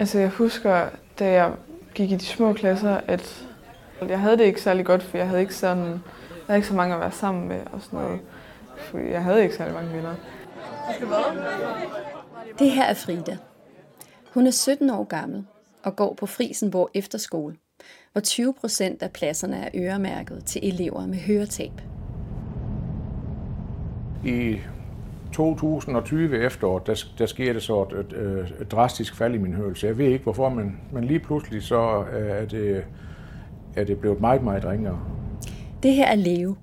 Altså jeg husker, da jeg gik i de små klasser, at jeg havde det ikke særlig godt, for jeg havde ikke sådan, jeg havde ikke så mange at være sammen med og sådan noget. For jeg havde ikke særlig mange venner. Det her er Frida. Hun er 17 år gammel og går på Frisenborg Efterskole, hvor 20 procent af pladserne er øremærket til elever med høretab. I 2020 efterår, der, der sker det så et, et, et drastisk fald i min hørelse. Jeg ved ikke hvorfor, men, men lige pludselig så er det, er det blevet meget, meget ringere. Det her er Leo.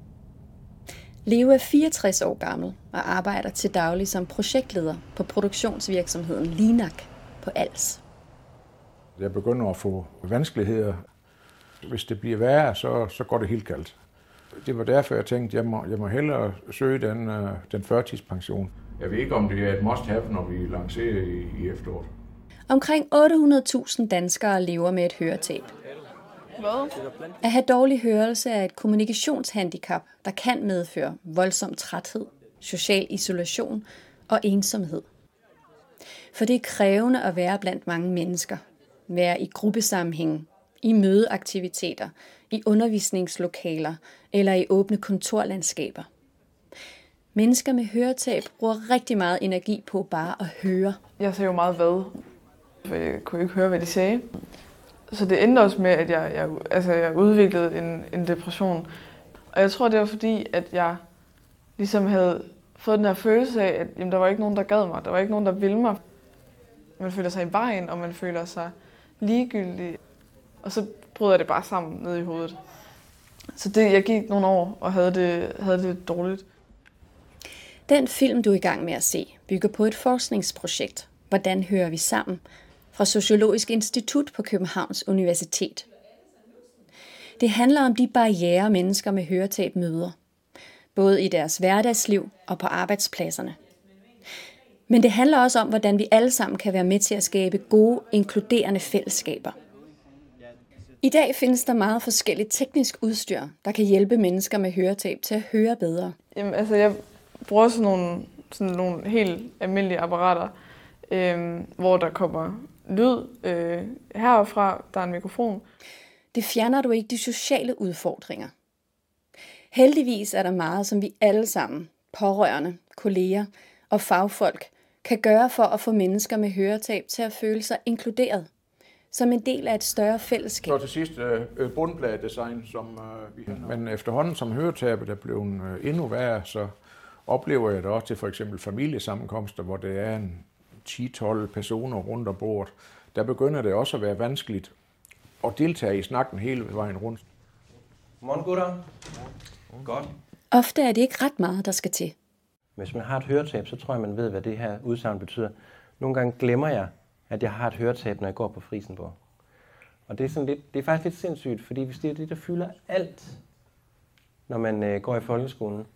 Leo er 64 år gammel og arbejder til daglig som projektleder på produktionsvirksomheden Linak på Als. Jeg begynder at få vanskeligheder. Hvis det bliver værre, så, så går det helt galt. Det var derfor, jeg tænkte, at jeg må, jeg må hellere søge den, uh, den førtidspension. Jeg ved ikke, om det er et must-have, når vi lancerer i, i efteråret. Omkring 800.000 danskere lever med et høretab. Hvad? At have dårlig hørelse er et kommunikationshandicap, der kan medføre voldsom træthed, social isolation og ensomhed. For det er krævende at være blandt mange mennesker, være i gruppesammenhæng, i mødeaktiviteter, i undervisningslokaler eller i åbne kontorlandskaber. Mennesker med høretab bruger rigtig meget energi på bare at høre. Jeg sagde jo meget hvad, for jeg kunne ikke høre, hvad de sagde. Så det endte også med, at jeg, jeg, altså jeg udviklede en, en depression. Og jeg tror, det var fordi, at jeg ligesom havde fået den her følelse af, at jamen, der var ikke nogen, der gad mig. Der var ikke nogen, der ville mig. Man føler sig i vejen, og man føler sig ligegyldig. Og så bryder det bare sammen ned i hovedet. Så det, jeg gik nogle år og havde det, havde det dårligt. Den film, du er i gang med at se, bygger på et forskningsprojekt. Hvordan hører vi sammen? Fra Sociologisk Institut på Københavns Universitet. Det handler om de barriere, mennesker med høretab møder. Både i deres hverdagsliv og på arbejdspladserne. Men det handler også om, hvordan vi alle sammen kan være med til at skabe gode, inkluderende fællesskaber. I dag findes der meget forskelligt teknisk udstyr, der kan hjælpe mennesker med høretab til at høre bedre. Jamen, altså, jeg bruger sådan nogle, sådan nogle helt almindelige apparater, øh, hvor der kommer lyd øh, herfra, der er en mikrofon. Det fjerner du ikke de sociale udfordringer. Heldigvis er der meget, som vi alle sammen, pårørende, kolleger og fagfolk, kan gøre for at få mennesker med høretab til at føle sig inkluderet som en del af et større fællesskab. Så til sidst øh, bundpladedesign, som øh, vi har. Men efterhånden som høretabet er blevet øh, endnu værre, så oplever jeg det også til for eksempel familiesammenkomster, hvor det er en 10-12 personer rundt om bordet. Der begynder det også at være vanskeligt at deltage i snakken hele vejen rundt. Godmorgen, gutter. Godt. Ofte er det ikke ret meget, der skal til. Hvis man har et høretab, så tror jeg, man ved, hvad det her udsagn betyder. Nogle gange glemmer jeg, at jeg har et høretab, når jeg går på Frisenborg. Og det er, sådan lidt, det er faktisk lidt sindssygt, fordi hvis det er det, der fylder alt, når man øh, går i folkeskolen,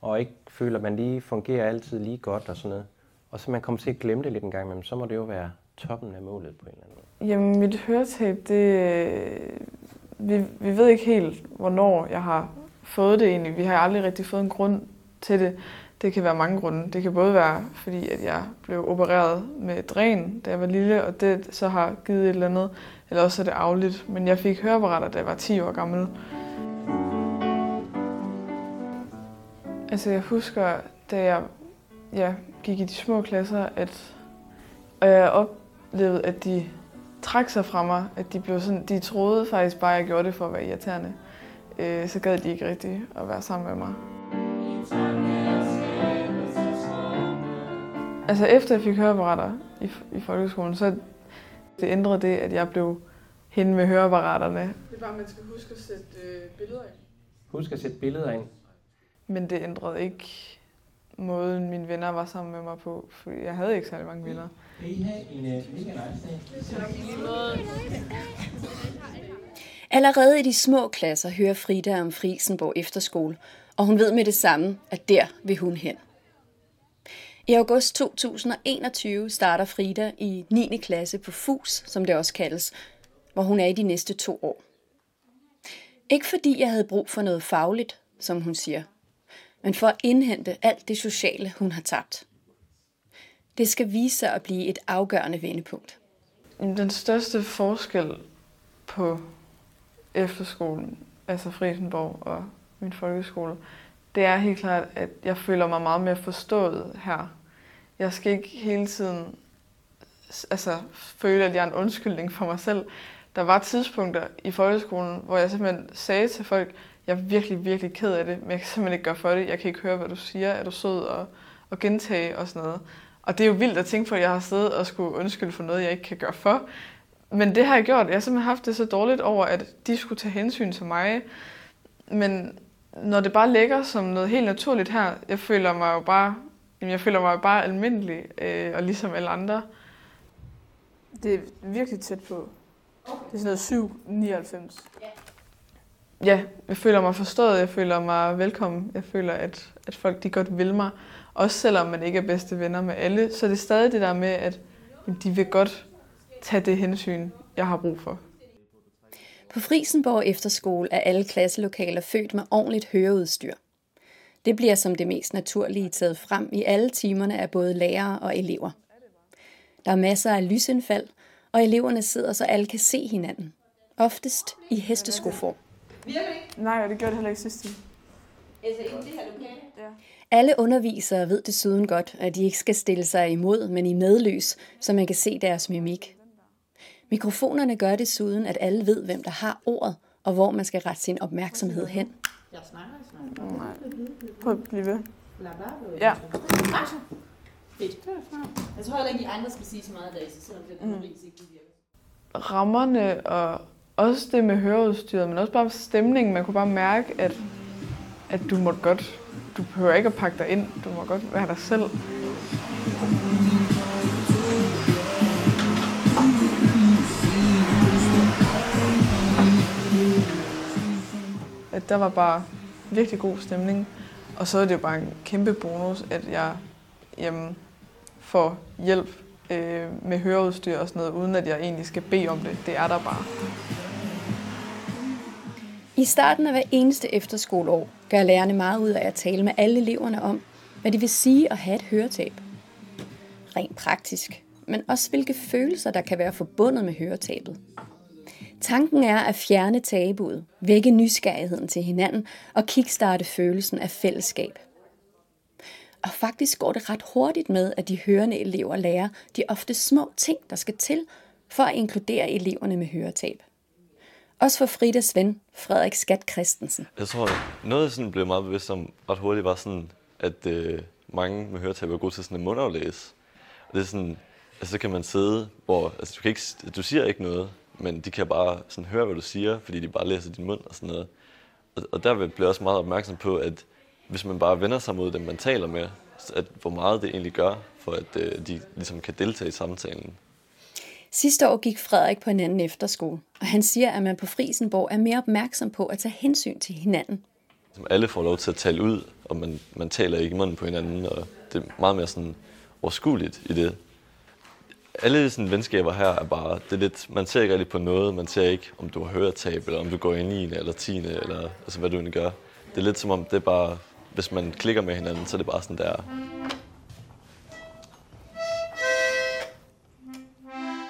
og ikke føler, at man lige fungerer altid lige godt og sådan noget, og så man kommer til at glemme det lidt en gang imellem, så må det jo være toppen af målet på en eller anden måde. Jamen, mit høretab, det... Øh, vi, vi ved ikke helt, hvornår jeg har fået det egentlig. Vi har aldrig rigtig fået en grund til det. Det kan være mange grunde. Det kan både være, fordi at jeg blev opereret med dræn, da jeg var lille, og det så har givet et eller andet, eller også er det afligt. Men jeg fik høreapparater, da jeg var 10 år gammel. Altså jeg husker, da jeg ja, gik i de små klasser, at og jeg oplevede, at de trak sig fra mig. At de, blev sådan, de troede faktisk bare, at jeg gjorde det for at være irriterende. Øh, så gad de ikke rigtig at være sammen med mig. Altså efter jeg fik høreapparater i, i folkeskolen, så det ændrede det, at jeg blev hende med høreapparaterne. Det er bare, at man skal huske at sætte øh, billeder ind. Husk at sætte billeder ind. Men det ændrede ikke måden, mine venner var sammen med mig på, for jeg havde ikke særlig mange venner. Allerede i de små klasser hører Frida om Frisenborg Efterskole, og hun ved med det samme, at der vil hun hen. I august 2021 starter Frida i 9. klasse på FUS, som det også kaldes, hvor hun er i de næste to år. Ikke fordi jeg havde brug for noget fagligt, som hun siger, men for at indhente alt det sociale, hun har tabt. Det skal vise sig at blive et afgørende vendepunkt. Den største forskel på efterskolen, altså Frisenborg og min folkeskole, det er helt klart, at jeg føler mig meget mere forstået her. Jeg skal ikke hele tiden altså, føle, at jeg er en undskyldning for mig selv. Der var tidspunkter i folkeskolen, hvor jeg simpelthen sagde til folk, jeg er virkelig, virkelig ked af det, men jeg kan simpelthen ikke gøre for det. Jeg kan ikke høre, hvad du siger. Er du sød og, og gentage og sådan noget. Og det er jo vildt at tænke på, at jeg har siddet og skulle undskylde for noget, jeg ikke kan gøre for. Men det har jeg gjort. Jeg har simpelthen haft det så dårligt over, at de skulle tage hensyn til mig. Men når det bare ligger som noget helt naturligt her, jeg føler mig jo bare, jamen jeg føler mig jo bare almindelig, øh, og ligesom alle andre. Det er virkelig tæt på. Det er sådan noget 7,99. Ja, jeg føler mig forstået, jeg føler mig velkommen, jeg føler, at, at folk de godt vil mig. Også selvom man ikke er bedste venner med alle, så det er stadig det der med, at de vil godt tage det hensyn, jeg har brug for. På Frisenborg Efterskole er alle klasselokaler født med ordentligt høreudstyr. Det bliver som det mest naturlige taget frem i alle timerne af både lærere og elever. Der er masser af lysindfald, og eleverne sidder, så alle kan se hinanden. Oftest i hesteskoform. Nej, det gjorde det heller ikke sidste. Altså i det her lokale? Ja. Alle undervisere ved desuden godt, at de ikke skal stille sig imod, men i medløs, så man kan se deres mimik. Mikrofonerne gør desuden, at alle ved, hvem der har ordet, og hvor man skal rette sin opmærksomhed hen. Jeg snakker, jeg snakker. Nej. Prøv at blive ved. Ja. Jeg tror heller ikke, de andre skal sige så meget i dag, så selvom det er mm. ikke virker. Rammerne og også det med høreudstyret, men også bare stemningen. Man kunne bare mærke, at, at du måtte godt, du behøver ikke at pakke dig ind. Du må godt være dig selv. At der var bare virkelig god stemning. Og så er det jo bare en kæmpe bonus, at jeg jamen, får hjælp øh, med høreudstyr og sådan noget, uden at jeg egentlig skal bede om det. Det er der bare. I starten af hver eneste efterskoleår gør lærerne meget ud af at tale med alle eleverne om, hvad det vil sige at have et høretab. Rent praktisk, men også hvilke følelser, der kan være forbundet med høretabet. Tanken er at fjerne tabuet, vække nysgerrigheden til hinanden og kickstarte følelsen af fællesskab. Og faktisk går det ret hurtigt med, at de hørende elever lærer de ofte små ting, der skal til for at inkludere eleverne med høretab. Også for Fridas ven, Frederik Skat Christensen. Jeg tror, noget jeg sådan blev meget bevidst om ret hurtigt var sådan, at øh, mange med høretab er gode til sådan en mundaflæse. Og det er sådan, altså så kan man sidde, hvor, altså du, kan ikke, du siger ikke noget, men de kan bare sådan høre, hvad du siger, fordi de bare læser din mund og sådan noget. Og, og der blev jeg også meget opmærksom på, at hvis man bare vender sig mod dem, man taler med, at hvor meget det egentlig gør, for at øh, de ligesom kan deltage i samtalen. Sidste år gik Frederik på en anden efterskole, og han siger, at man på Frisenborg er mere opmærksom på at tage hensyn til hinanden. Alle får lov til at tale ud, og man, man taler ikke i munden på hinanden, og det er meget mere sådan overskueligt i det. Alle sådan venskaber her er bare, det er lidt, man ser ikke rigtig på noget, man ser ikke, om du har høretab, eller om du går i 9. eller 10. eller altså, hvad du egentlig gør. Det er lidt som om, det er bare, hvis man klikker med hinanden, så er det bare sådan der.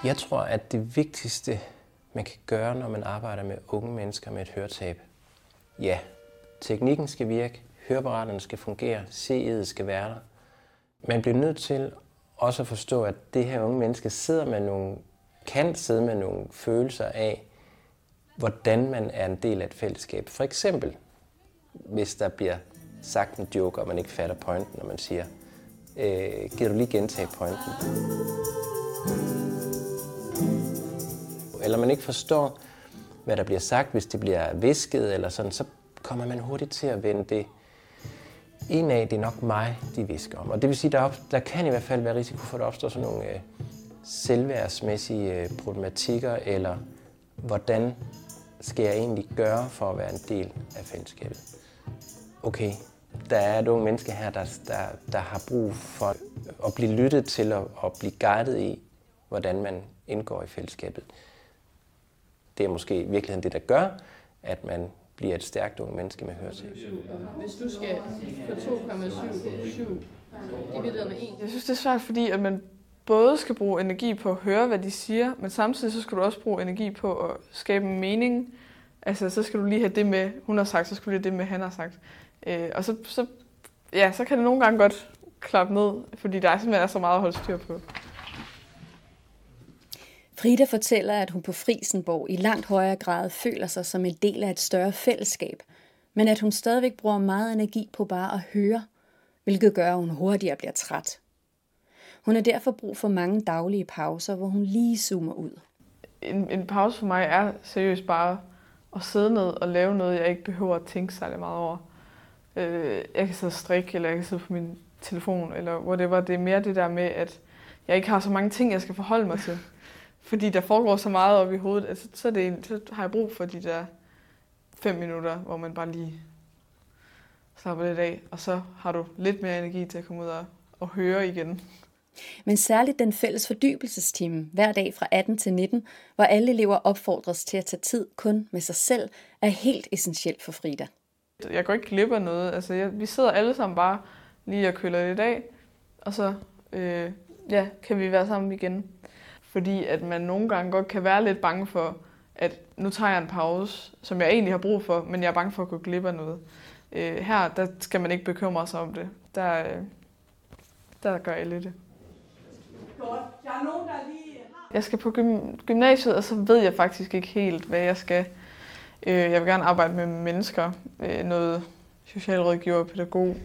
Jeg tror, at det vigtigste, man kan gøre, når man arbejder med unge mennesker med et høretab, ja, teknikken skal virke, høreapparaterne skal fungere, CE'et skal være der. Man bliver nødt til også at forstå, at det her unge menneske sidder med nogle, kan sidde med nogle følelser af, hvordan man er en del af et fællesskab. For eksempel, hvis der bliver sagt en joke, og man ikke fatter pointen, når man siger, øh, giver du lige gentage pointen? Eller man ikke forstår, hvad der bliver sagt, hvis det bliver visket eller sådan, så kommer man hurtigt til at vende det en af, det er nok mig, de visker om. Og det vil sige, der, op, der kan i hvert fald være risiko for, at der opstår sådan nogle øh, selvværdsmæssige øh, problematikker, eller hvordan skal jeg egentlig gøre for at være en del af fællesskabet. Okay, der er et unge menneske her, der, der, der har brug for at blive lyttet til og, og blive guidet i, hvordan man indgår i fællesskabet. Det er måske i virkeligheden det, der gør, at man bliver et stærkt unge menneske med høretab. Hvis du skal 2,7 på 7, Divideret med en. Jeg synes, det er svært, fordi at man både skal bruge energi på at høre, hvad de siger, men samtidig så skal du også bruge energi på at skabe en mening. Altså, så skal du lige have det med, hun har sagt, så skal du lige have det med, han har sagt. Øh, og så, så, ja, så kan det nogle gange godt klappe ned, fordi der er simpelthen er så meget at holde styr på. Frida fortæller, at hun på Frisenborg i langt højere grad føler sig som en del af et større fællesskab, men at hun stadigvæk bruger meget energi på bare at høre, hvilket gør, at hun hurtigere bliver træt. Hun har derfor brug for mange daglige pauser, hvor hun lige zoomer ud. En, en pause for mig er seriøst bare at sidde ned og lave noget, jeg ikke behøver at tænke særlig meget over. Øh, jeg kan sidde og strikke, eller jeg kan sidde på min telefon, eller whatever. Det er mere det der med, at jeg ikke har så mange ting, jeg skal forholde mig til. Fordi der foregår så meget op i hovedet, at så, det, en- så har jeg brug for de der fem minutter, hvor man bare lige slapper lidt af, og så har du lidt mere energi til at komme ud og, og høre igen. Men særligt den fælles fordybelsestime hver dag fra 18 til 19, hvor alle elever opfordres til at tage tid kun med sig selv, er helt essentielt for Frida. Jeg går ikke glip af noget. Altså, jeg, vi sidder alle sammen bare lige og køler lidt af, og så øh, ja, kan vi være sammen igen. Fordi at man nogle gange godt kan være lidt bange for, at nu tager jeg en pause, som jeg egentlig har brug for, men jeg er bange for at gå glip af noget. Øh, her, der skal man ikke bekymre sig om det. Der, øh, der gør alle det. Jeg skal på gym- gymnasiet, og så ved jeg faktisk ikke helt, hvad jeg skal. Øh, jeg vil gerne arbejde med mennesker, øh, noget socialrådgiver og pædagog.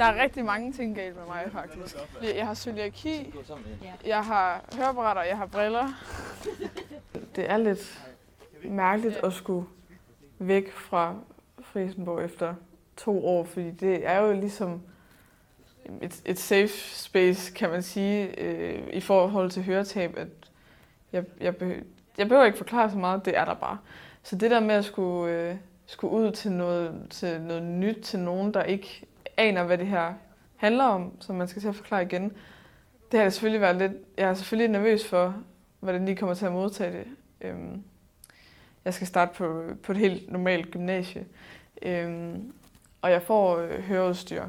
Der er rigtig mange ting galt med mig, faktisk. Jeg har cøliaki, jeg har høreapparater, jeg har briller. Det er lidt mærkeligt at skulle væk fra Frisenborg efter to år, fordi det er jo ligesom et, et safe space, kan man sige, øh, i forhold til høretab, at jeg, jeg, behøver, jeg behøver ikke forklare så meget, det er der bare. Så det der med at skulle, øh, skulle ud til noget, til noget nyt, til nogen, der ikke aner, hvad det her handler om, som man skal til at forklare igen, det har jeg selvfølgelig været lidt, jeg er selvfølgelig nervøs for, hvordan de kommer til at modtage det. Øhm, jeg skal starte på, på et helt normalt gymnasie, øhm, og jeg får øh, høreudstyr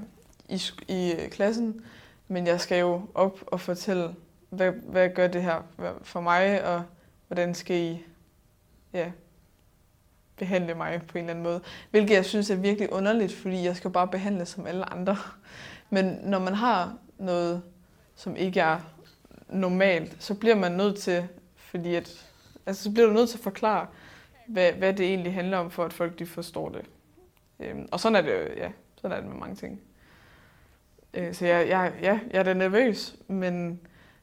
i, i øh, klassen, men jeg skal jo op og fortælle, hvad, hvad gør det her for mig, og hvordan skal I ja, behandle mig på en eller anden måde. Hvilket jeg synes er virkelig underligt, fordi jeg skal bare behandles som alle andre. Men når man har noget, som ikke er normalt, så bliver man nødt til, fordi at, altså, så bliver du nødt til at forklare, hvad, hvad det egentlig handler om, for at folk de forstår det. Øhm, og sådan er det jo, ja, sådan er det med mange ting. Øh, så jeg, jeg, ja, jeg er da nervøs, men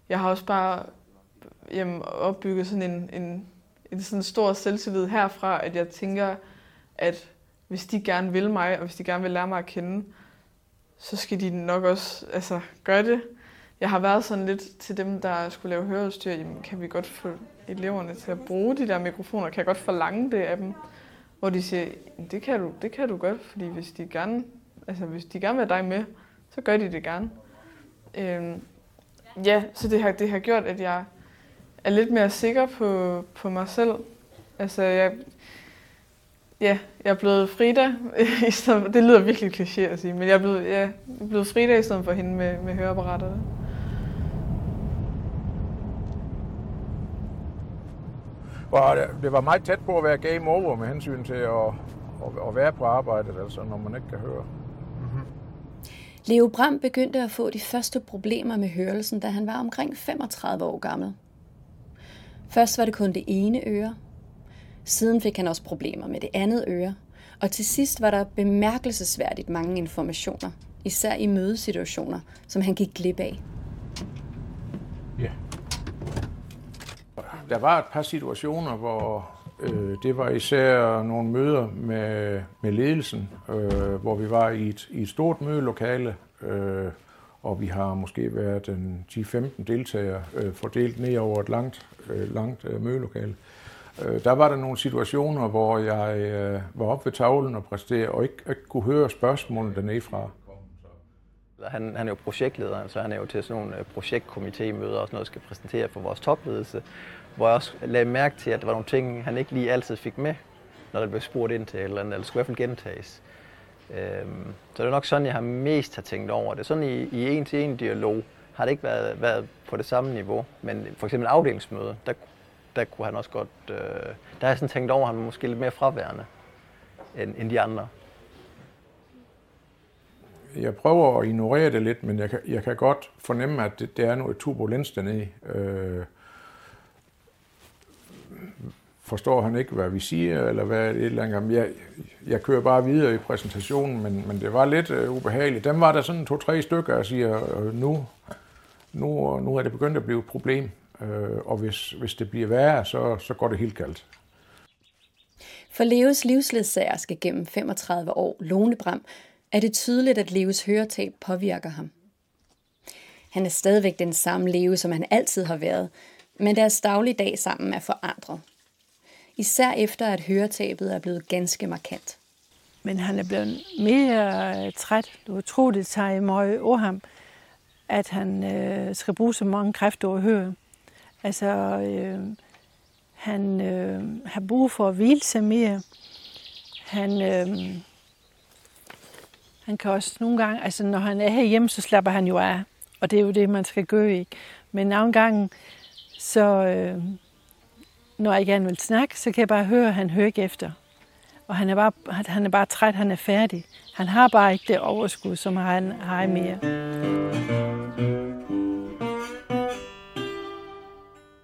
jeg har også bare jamen, opbygget sådan en, en, en sådan stor selvtillid herfra, at jeg tænker, at hvis de gerne vil mig, og hvis de gerne vil lære mig at kende, så skal de nok også altså, gøre det. Jeg har været sådan lidt til dem, der skulle lave høreudstyr, jamen, kan vi godt få eleverne til at bruge de der mikrofoner? Kan jeg godt forlange det af dem? Hvor de siger, det kan du, det kan du godt, fordi hvis de gerne, altså, hvis de gerne vil have dig med, så gør de det gerne. Øhm, ja, så det har, det har gjort, at jeg er lidt mere sikker på, på mig selv. Altså, jeg, ja, jeg er blevet Frida, i stedet det lyder virkelig kliché at sige, men jeg er blevet, ja, jeg er blevet Frida i stedet for hende med, med høreapparaterne. Og det- det var meget tæt på at være game over med hensyn til at, at, at være på arbejdet, altså når man ikke kan høre. Leo Bram begyndte at få de første problemer med hørelsen, da han var omkring 35 år gammel. Først var det kun det ene øre. Siden fik han også problemer med det andet øre. Og til sidst var der bemærkelsesværdigt mange informationer, især i mødesituationer, som han gik glip af. Ja. Der var et par situationer, hvor øh, det var især nogle møder med, med ledelsen, øh, hvor vi var i et, i et stort mødelokale, øh, og vi har måske været en 10-15 deltagere øh, fordelt ned over et langt, øh, langt øh, mødelokale. Øh, der var der nogle situationer, hvor jeg øh, var oppe ved tavlen og præsterede, og ikke, ikke kunne høre spørgsmålene dernede fra. Han, han er jo projektleder, så han er jo til sådan nogle øh, projektkomitémøder og sådan noget, skal præsentere for vores topledelse, hvor jeg også lagde mærke til, at der var nogle ting, han ikke lige altid fik med, når der blev spurgt ind til eller andet, eller skulle i hvert fald gentages. Øhm, så det er nok sådan, jeg har mest har tænkt over det. Sådan i, i en-til-en dialog har det ikke været, været på det samme niveau. Men for eksempel afdelingsmøde, der, der kunne han også godt... Øh, der har jeg sådan tænkt over, at han var måske lidt mere fraværende end, end de andre. Jeg prøver at ignorere det lidt, men jeg kan, jeg kan godt fornemme, at det, det er noget turbulens dernede. Øh, forstår han ikke, hvad vi siger, eller hvad det eller andet. Jeg, jeg kører bare videre i præsentationen, men, men det var lidt øh, ubehageligt. Dem var der sådan to-tre stykker, og siger, øh, nu, nu, nu er det begyndt at blive et problem, øh, og hvis, hvis det bliver værre, så, så går det helt galt. For Leos livsledsager skal gennem 35 år Lone Bram, er det tydeligt, at Leos høretab påvirker ham. Han er stadigvæk den samme Leo, som han altid har været, men deres dagligdag sammen er forandret især efter at høretabet er blevet ganske markant. Men han er blevet mere øh, træt. Du tror, det tager meget over ham, at han øh, skal bruge så mange kræfter at høre. Altså, øh, han øh, har brug for at hvile sig mere. Han, øh, han kan også nogle gange, altså når han er hjemme, så slapper han jo af. Og det er jo det, man skal gøre, ikke? Men nogle gange, så, øh, når jeg gerne vil snakke, så kan jeg bare høre, at han hører ikke efter. Og han er, bare, han er bare træt, han er færdig. Han har bare ikke det overskud, som han har mere.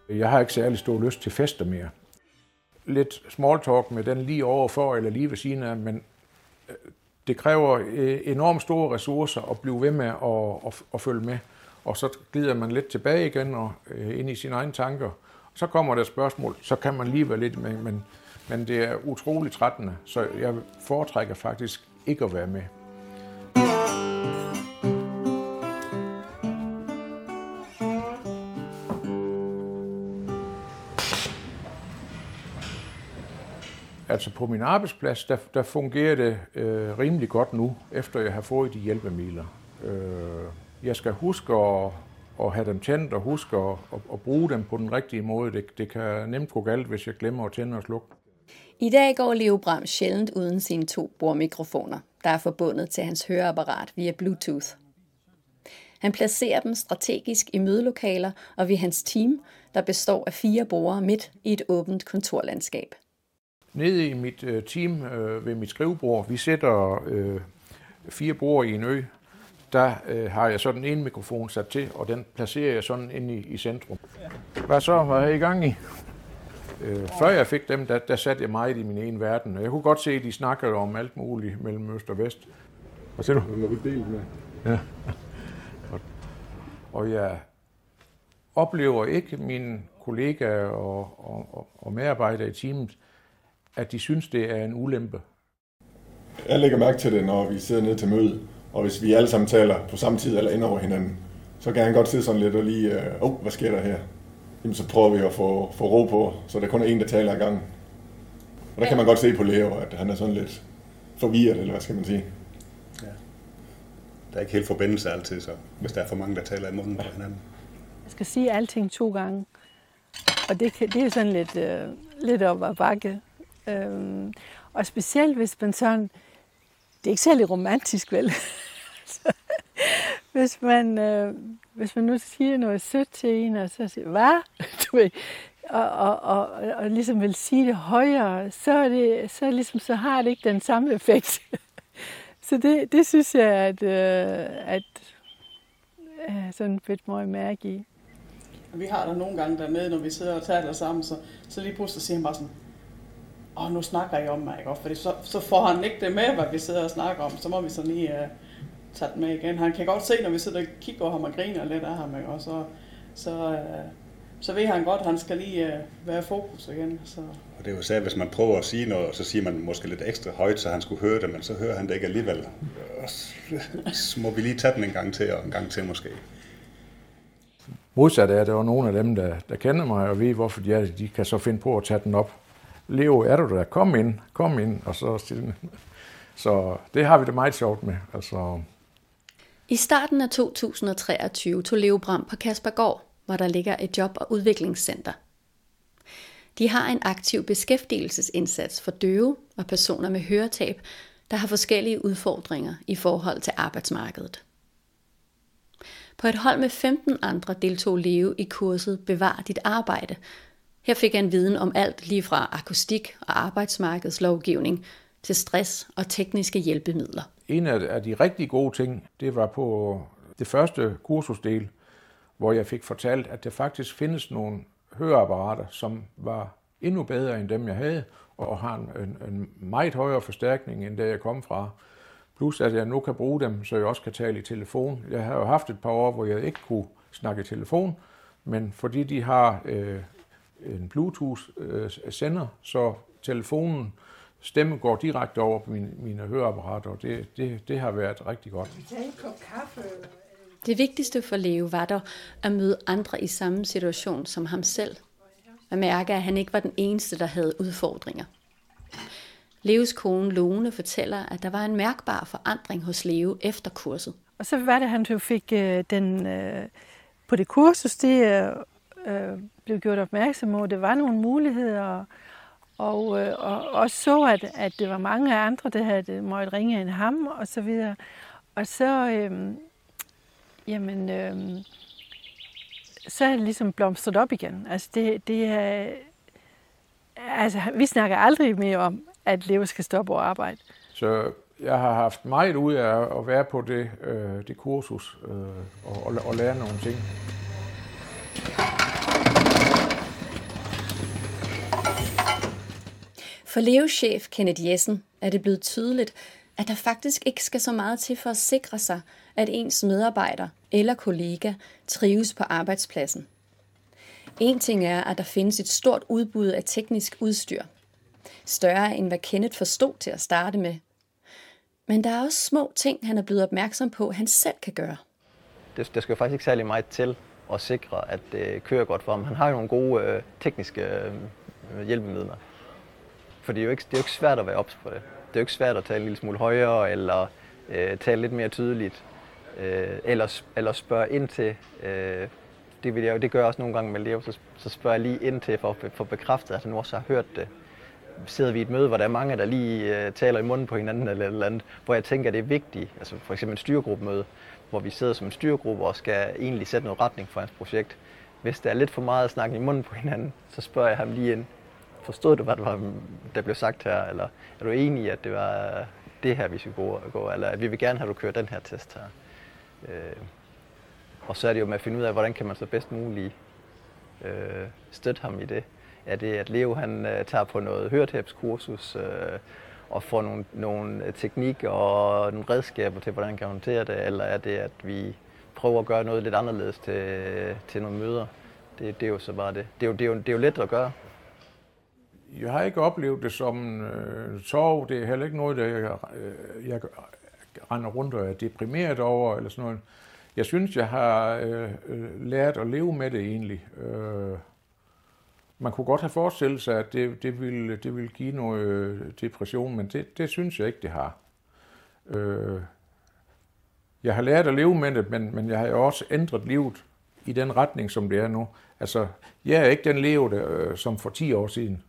Jeg har ikke særlig stor lyst til fester mere. Lidt small talk med den lige overfor eller lige ved siden af, men øh, det kræver øh, enormt store ressourcer at blive ved med at, at, at følge med. Og så glider man lidt tilbage igen og øh, ind i sine egne tanker. Så kommer der spørgsmål, så kan man lige være lidt med, men, men det er utrolig trættende, så jeg foretrækker faktisk ikke at være med. Altså på min arbejdsplads, der, der fungerer det øh, rimelig godt nu, efter jeg har fået de hjælpemidler. Øh, jeg skal huske at at have dem tændt og huske at, at, at bruge dem på den rigtige måde. Det, det kan nemt gå galt, hvis jeg glemmer at tænde og slukke. I dag går Leo Bram sjældent uden sine to bordmikrofoner, der er forbundet til hans høreapparat via Bluetooth. Han placerer dem strategisk i mødelokaler og ved hans team, der består af fire borde midt i et åbent kontorlandskab. Nede i mit øh, team øh, ved mit skrivebord, vi sætter øh, fire borde i en ø, der øh, har jeg sådan en mikrofon sat til, og den placerer jeg sådan inde i, i centrum. Hvad så? Hvad er I gang i? Øh, før jeg fik dem, der, der satte jeg meget i min ene verden, og jeg kunne godt se, at de snakkede om alt muligt mellem øst og vest. Hvad siger du? Hvad vi delt med? Ja. Og jeg oplever ikke mine kollegaer og, og, og medarbejdere i teamet, at de synes, det er en ulempe. Jeg lægger mærke til det, når vi sidder ned til møde, og hvis vi alle sammen taler på samme tid eller ind over hinanden, så kan han godt sidde sådan lidt og lige, åh, oh, hvad sker der her? Jamen, så prøver vi at få, få ro på, så der kun er en, der taler i gangen. Og der kan man godt se på Leo, at han er sådan lidt forvirret, eller hvad skal man sige. Ja. Der er ikke helt forbindelse altid, så hvis der er for mange, der taler i munden på hinanden. Jeg skal sige alting to gange. Og det, det er sådan lidt, øh, lidt op ad bakke. Øhm, og specielt hvis man sådan det er ikke særlig romantisk, vel? hvis, man, øh, hvis man nu siger noget sødt til en, og så siger, hvad? Du ved, og, og, og, og ligesom vil sige det højere, så, er det, så, ligesom, så har det ikke den samme effekt. så det, det synes jeg, at, øh, at øh, sådan fedt meget mærke i. Vi har der nogle gange dernede, når vi sidder og taler sammen, så, så lige pludselig siger han bare sådan, åh, nu snakker I om mig, ikke? Fordi så, så får han ikke det med, hvad vi sidder og snakker om. Så må vi så lige øh, tage det med igen. Han kan godt se, når vi sidder og kigger på ham og griner lidt af ham, ikke? Og så, så, uh, så ved han godt, at han skal lige uh, være fokus igen. Så. Og det er jo særligt, hvis man prøver at sige noget, så siger man måske lidt ekstra højt, så han skulle høre det, men så hører han det ikke alligevel. Så må vi lige tage den en gang til, og en gang til måske. Modsat er, at der var nogle af dem, der, der kender mig og ved, hvorfor de, er, de kan så finde på at tage den op Leo, er du der? Kom ind, kom ind. Og så, så det har vi det meget sjovt med. Altså. I starten af 2023 tog Leo Bram på Kaspergård, hvor der ligger et job- og udviklingscenter. De har en aktiv beskæftigelsesindsats for døve og personer med høretab, der har forskellige udfordringer i forhold til arbejdsmarkedet. På et hold med 15 andre deltog Leo i kurset Bevar dit arbejde. Her fik han viden om alt lige fra akustik og arbejdsmarkedslovgivning til stress og tekniske hjælpemidler. En af de rigtig gode ting, det var på det første kursusdel, hvor jeg fik fortalt, at der faktisk findes nogle høreapparater, som var endnu bedre end dem, jeg havde, og har en, en meget højere forstærkning, end det jeg kom fra. Plus at jeg nu kan bruge dem, så jeg også kan tale i telefon. Jeg har jo haft et par år, hvor jeg ikke kunne snakke i telefon, men fordi de har øh, en Bluetooth-sender, øh, så telefonen stemme går direkte over på mine, mine høreapparater, og det, det, det har været rigtig godt. Det vigtigste for Leo var dog at møde andre i samme situation som ham selv. At mærke, at han ikke var den eneste, der havde udfordringer. Leos kone Lone fortæller, at der var en mærkbar forandring hos Leo efter kurset. Og så var det, at han fik øh, den, øh, på det kursus, det øh, blev gjort opmærksom på, at der var nogle muligheder, og, øh, og så, at, at det var mange andre, der havde øh, måttet ringe end ham, og så videre. Og så, øh, jamen, øh, så er det ligesom blomstret op igen. Altså, det, det er, altså, vi snakker aldrig mere om, at Leo skal stoppe og arbejde. Så jeg har haft meget ud af at være på det, øh, det kursus øh, og, og, og lære nogle ting. For Leo-chef Kenneth Jessen er det blevet tydeligt, at der faktisk ikke skal så meget til for at sikre sig, at ens medarbejder eller kollega trives på arbejdspladsen. En ting er, at der findes et stort udbud af teknisk udstyr. Større end hvad Kenneth forstod til at starte med. Men der er også små ting, han er blevet opmærksom på, han selv kan gøre. Det, der skal jo faktisk ikke særlig meget til at sikre, at det kører godt for ham. Han har jo nogle gode øh, tekniske øh, hjælpemidler. For det er, jo ikke, det er jo ikke svært at være ops på det. Det er jo ikke svært at tale en lille smule højere, eller øh, tale lidt mere tydeligt, øh, eller, eller spørge ind til. Øh, det, vil jeg, det gør jeg også nogle gange med Leo, så, så spørger jeg lige ind til for at få bekræftet, at han også har hørt det. Sidder vi i et møde, hvor der er mange, der lige øh, taler i munden på hinanden eller eller andet, hvor jeg tænker, at det er vigtigt, altså for eksempel en styregruppemøde, hvor vi sidder som en styregruppe og skal egentlig sætte noget retning for hans projekt. Hvis der er lidt for meget at snakke i munden på hinanden, så spørger jeg ham lige ind, forstod du, hvad der, var, der blev sagt her, eller er du enig i, at det var det her, vi skal gå, gå eller at vi vil gerne have, at du kører den her test her. Øh, og så er det jo med at finde ud af, hvordan kan man så bedst muligt øh, støtte ham i det. Er det, at Leo han øh, tager på noget høretabskursus øh, og får nogle, nogle teknik og nogle redskaber til, hvordan han kan håndtere det, eller er det, at vi prøver at gøre noget lidt anderledes til, til nogle møder? Det, det er jo så bare det. Det er jo, det er jo, det er jo let at gøre. Jeg har ikke oplevet det som øh, sorg. Det er heller ikke noget, der jeg, øh, jeg render rundt og er deprimeret over, eller sådan noget. Jeg synes, jeg har øh, øh, lært at leve med det egentlig. Øh, man kunne godt have forestillet sig, at det, det, ville, det ville give noget øh, depression, men det, det synes jeg ikke, det har. Øh, jeg har lært at leve med det, men, men jeg har jo også ændret livet i den retning, som det er nu. Altså, jeg er ikke den Leo, der, øh, som for 10 år siden.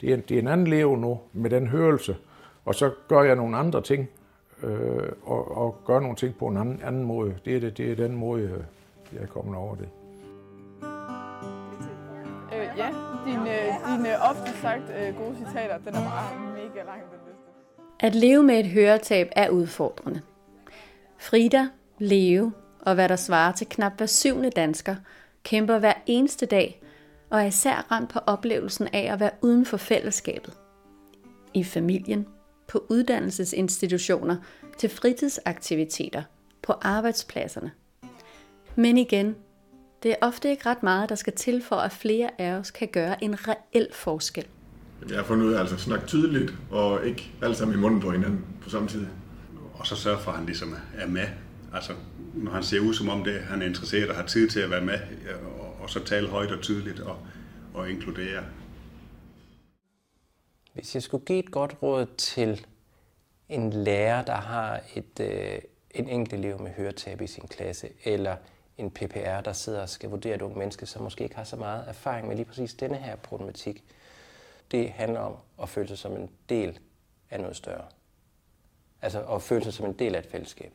Det er, det er en anden Leo nu, med den hørelse. Og så gør jeg nogle andre ting, øh, og, og gør nogle ting på en anden, anden måde. Det er, det, det er den måde, jeg er kommet over det. Øh, ja, dine, dine ofte sagt øh, gode citater, den er bare mega lang, den liste. At leve med et høretab er udfordrende. Frida, Leo og hvad der svarer til knap hver syvende dansker, kæmper hver eneste dag og er især ramt på oplevelsen af at være uden for fællesskabet. I familien, på uddannelsesinstitutioner, til fritidsaktiviteter, på arbejdspladserne. Men igen, det er ofte ikke ret meget, der skal til for, at flere af os kan gøre en reel forskel. Jeg har fundet ud af altså at snakke tydeligt, og ikke alle sammen i munden på hinanden på samme tid. Og så sørge for, at han ligesom er med. Altså, når han ser ud som om det, han er interesseret og har tid til at være med, og, så tale højt og tydeligt og, og inkludere. Hvis jeg skulle give et godt råd til en lærer, der har et, øh, en enkelt elev med høretab i sin klasse, eller en PPR, der sidder og skal vurdere et unge menneske, som måske ikke har så meget erfaring med lige præcis denne her problematik. Det handler om at føle sig som en del af noget større. Altså at føle sig som en del af et fællesskab.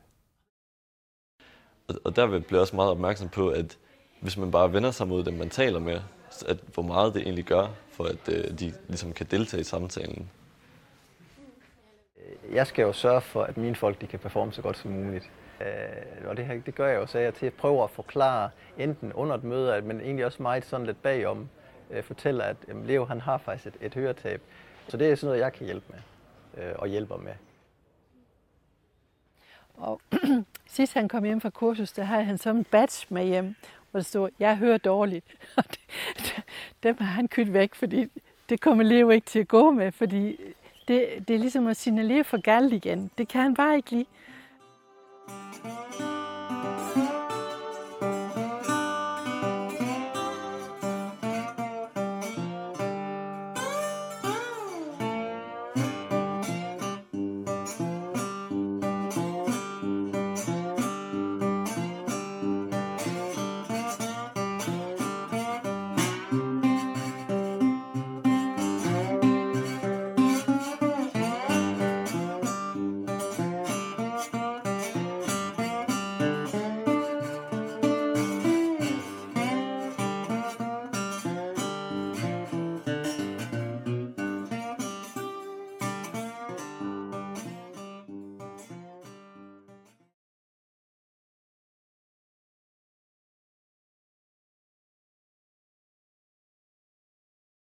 Og, og der bliver jeg også meget opmærksom på, at hvis man bare vender sig mod dem, man taler med, at hvor meget det egentlig gør, for at øh, de ligesom kan deltage i samtalen. Jeg skal jo sørge for, at mine folk de kan performe så godt som muligt. Øh, og det, her, det gør jeg jo så jeg til at prøve at forklare, enten under et møde, men egentlig også meget sådan lidt bagom, øh, fortæller, at jamen, Leo han har faktisk et, et høretab. Så det er sådan noget, jeg kan hjælpe med øh, og hjælper med. Og sidst han kom hjem fra kursus, der havde han sådan en badge med hjem, hvor der stod, jeg hører dårligt. Og det, dem har han kødt væk, fordi det kommer Leo ikke til at gå med, fordi det, det er ligesom at signalere for galt igen. Det kan han bare ikke lide.